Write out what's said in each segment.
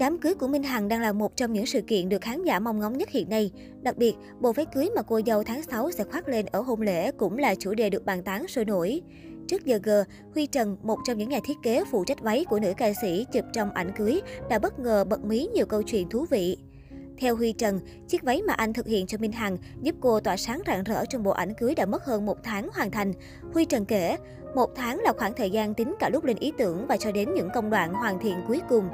Đám cưới của Minh Hằng đang là một trong những sự kiện được khán giả mong ngóng nhất hiện nay. Đặc biệt, bộ váy cưới mà cô dâu tháng 6 sẽ khoác lên ở hôn lễ cũng là chủ đề được bàn tán sôi nổi. Trước giờ G, Huy Trần, một trong những nhà thiết kế phụ trách váy của nữ ca sĩ chụp trong ảnh cưới, đã bất ngờ bật mí nhiều câu chuyện thú vị. Theo Huy Trần, chiếc váy mà anh thực hiện cho Minh Hằng giúp cô tỏa sáng rạng rỡ trong bộ ảnh cưới đã mất hơn một tháng hoàn thành. Huy Trần kể, một tháng là khoảng thời gian tính cả lúc lên ý tưởng và cho đến những công đoạn hoàn thiện cuối cùng.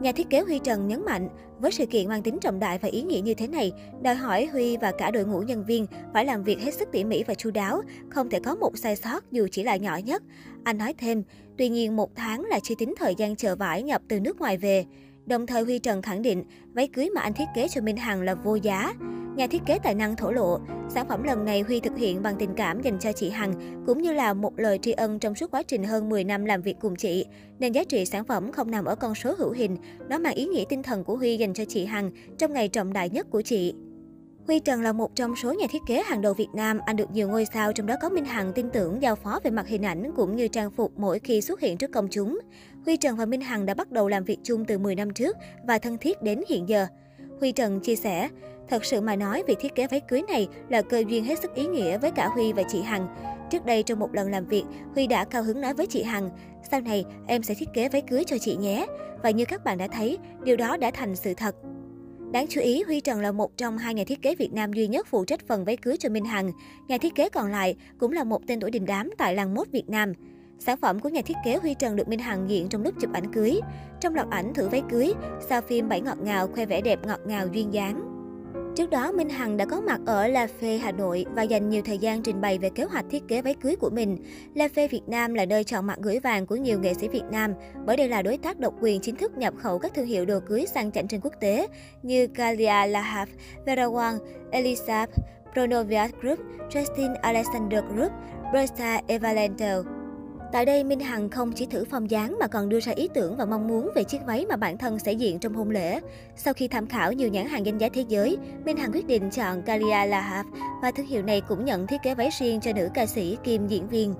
Nhà thiết kế Huy Trần nhấn mạnh, với sự kiện mang tính trọng đại và ý nghĩa như thế này, đòi hỏi Huy và cả đội ngũ nhân viên phải làm việc hết sức tỉ mỉ và chu đáo, không thể có một sai sót dù chỉ là nhỏ nhất. Anh nói thêm, tuy nhiên một tháng là chưa tính thời gian chờ vải nhập từ nước ngoài về. Đồng thời Huy Trần khẳng định, váy cưới mà anh thiết kế cho Minh Hằng là vô giá. Nhà thiết kế tài năng thổ lộ, sản phẩm lần này Huy thực hiện bằng tình cảm dành cho chị Hằng, cũng như là một lời tri ân trong suốt quá trình hơn 10 năm làm việc cùng chị. Nên giá trị sản phẩm không nằm ở con số hữu hình, nó mang ý nghĩa tinh thần của Huy dành cho chị Hằng trong ngày trọng đại nhất của chị. Huy Trần là một trong số nhà thiết kế hàng đầu Việt Nam. Anh được nhiều ngôi sao, trong đó có Minh Hằng tin tưởng giao phó về mặt hình ảnh cũng như trang phục mỗi khi xuất hiện trước công chúng. Huy Trần và Minh Hằng đã bắt đầu làm việc chung từ 10 năm trước và thân thiết đến hiện giờ. Huy Trần chia sẻ, thật sự mà nói việc thiết kế váy cưới này là cơ duyên hết sức ý nghĩa với cả Huy và chị Hằng. Trước đây trong một lần làm việc, Huy đã cao hứng nói với chị Hằng, sau này em sẽ thiết kế váy cưới cho chị nhé. Và như các bạn đã thấy, điều đó đã thành sự thật. Đáng chú ý, Huy Trần là một trong hai nhà thiết kế Việt Nam duy nhất phụ trách phần váy cưới cho Minh Hằng. Nhà thiết kế còn lại cũng là một tên tuổi đình đám tại làng mốt Việt Nam. Sản phẩm của nhà thiết kế Huy Trần được Minh Hằng diện trong lúc chụp ảnh cưới. Trong loạt ảnh thử váy cưới, sao phim Bảy ngọt ngào khoe vẻ đẹp ngọt ngào duyên dáng. Trước đó, Minh Hằng đã có mặt ở La phê Hà Nội và dành nhiều thời gian trình bày về kế hoạch thiết kế váy cưới của mình. La phê Việt Nam là nơi chọn mặt gửi vàng của nhiều nghệ sĩ Việt Nam, bởi đây là đối tác độc quyền chính thức nhập khẩu các thương hiệu đồ cưới sang chảnh trên quốc tế như Galia Lahab, Vera Wang, Elisa, Pronoviat Group, Justin Alexander Group, Bresta Evalento. Tại đây, Minh Hằng không chỉ thử phong dáng mà còn đưa ra ý tưởng và mong muốn về chiếc váy mà bản thân sẽ diện trong hôn lễ. Sau khi tham khảo nhiều nhãn hàng danh giá thế giới, Minh Hằng quyết định chọn Kalia Lahab và thương hiệu này cũng nhận thiết kế váy riêng cho nữ ca sĩ kiêm diễn viên.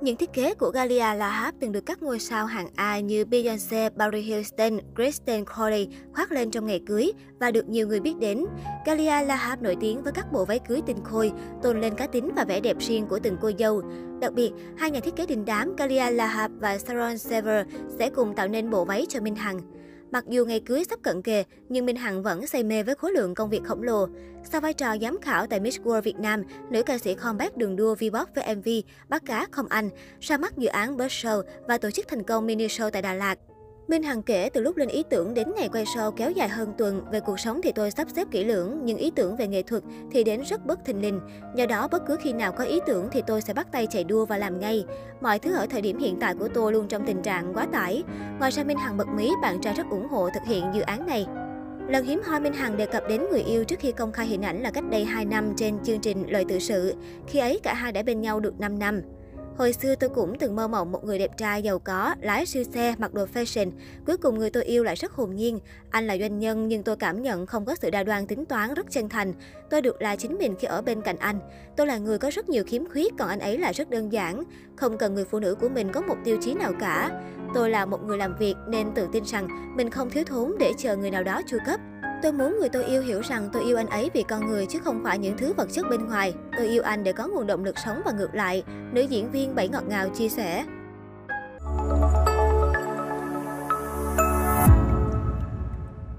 Những thiết kế của Galia Lahab từng được các ngôi sao hạng A như Beyoncé, Barry Hilton, Kristen Cole khoác lên trong ngày cưới và được nhiều người biết đến. Galia Lahab nổi tiếng với các bộ váy cưới tinh khôi, tôn lên cá tính và vẻ đẹp riêng của từng cô dâu. Đặc biệt, hai nhà thiết kế đình đám Galia Lahab và Sharon Sever sẽ cùng tạo nên bộ váy cho Minh Hằng. Mặc dù ngày cưới sắp cận kề, nhưng Minh Hằng vẫn say mê với khối lượng công việc khổng lồ. Sau vai trò giám khảo tại Miss World Việt Nam, nữ ca sĩ combat đường đua V-pop với MV Bắt cá không anh, ra mắt dự án Bird Show và tổ chức thành công mini show tại Đà Lạt. Minh Hằng kể từ lúc lên ý tưởng đến ngày quay show kéo dài hơn tuần, về cuộc sống thì tôi sắp xếp kỹ lưỡng, nhưng ý tưởng về nghệ thuật thì đến rất bất thình lình. Do đó, bất cứ khi nào có ý tưởng thì tôi sẽ bắt tay chạy đua và làm ngay. Mọi thứ ở thời điểm hiện tại của tôi luôn trong tình trạng quá tải. Ngoài ra, Minh Hằng bật mí bạn trai rất ủng hộ thực hiện dự án này. Lần hiếm hoi Minh Hằng đề cập đến người yêu trước khi công khai hình ảnh là cách đây 2 năm trên chương trình Lời tự sự. Khi ấy cả hai đã bên nhau được 5 năm. Hồi xưa tôi cũng từng mơ mộng một người đẹp trai giàu có, lái siêu xe, mặc đồ fashion. Cuối cùng người tôi yêu lại rất hồn nhiên. Anh là doanh nhân nhưng tôi cảm nhận không có sự đa đoan tính toán rất chân thành. Tôi được là chính mình khi ở bên cạnh anh. Tôi là người có rất nhiều khiếm khuyết còn anh ấy là rất đơn giản. Không cần người phụ nữ của mình có một tiêu chí nào cả. Tôi là một người làm việc nên tự tin rằng mình không thiếu thốn để chờ người nào đó chu cấp. Tôi muốn người tôi yêu hiểu rằng tôi yêu anh ấy vì con người chứ không phải những thứ vật chất bên ngoài. Tôi yêu anh để có nguồn động lực sống và ngược lại, nữ diễn viên Bảy Ngọt Ngào chia sẻ.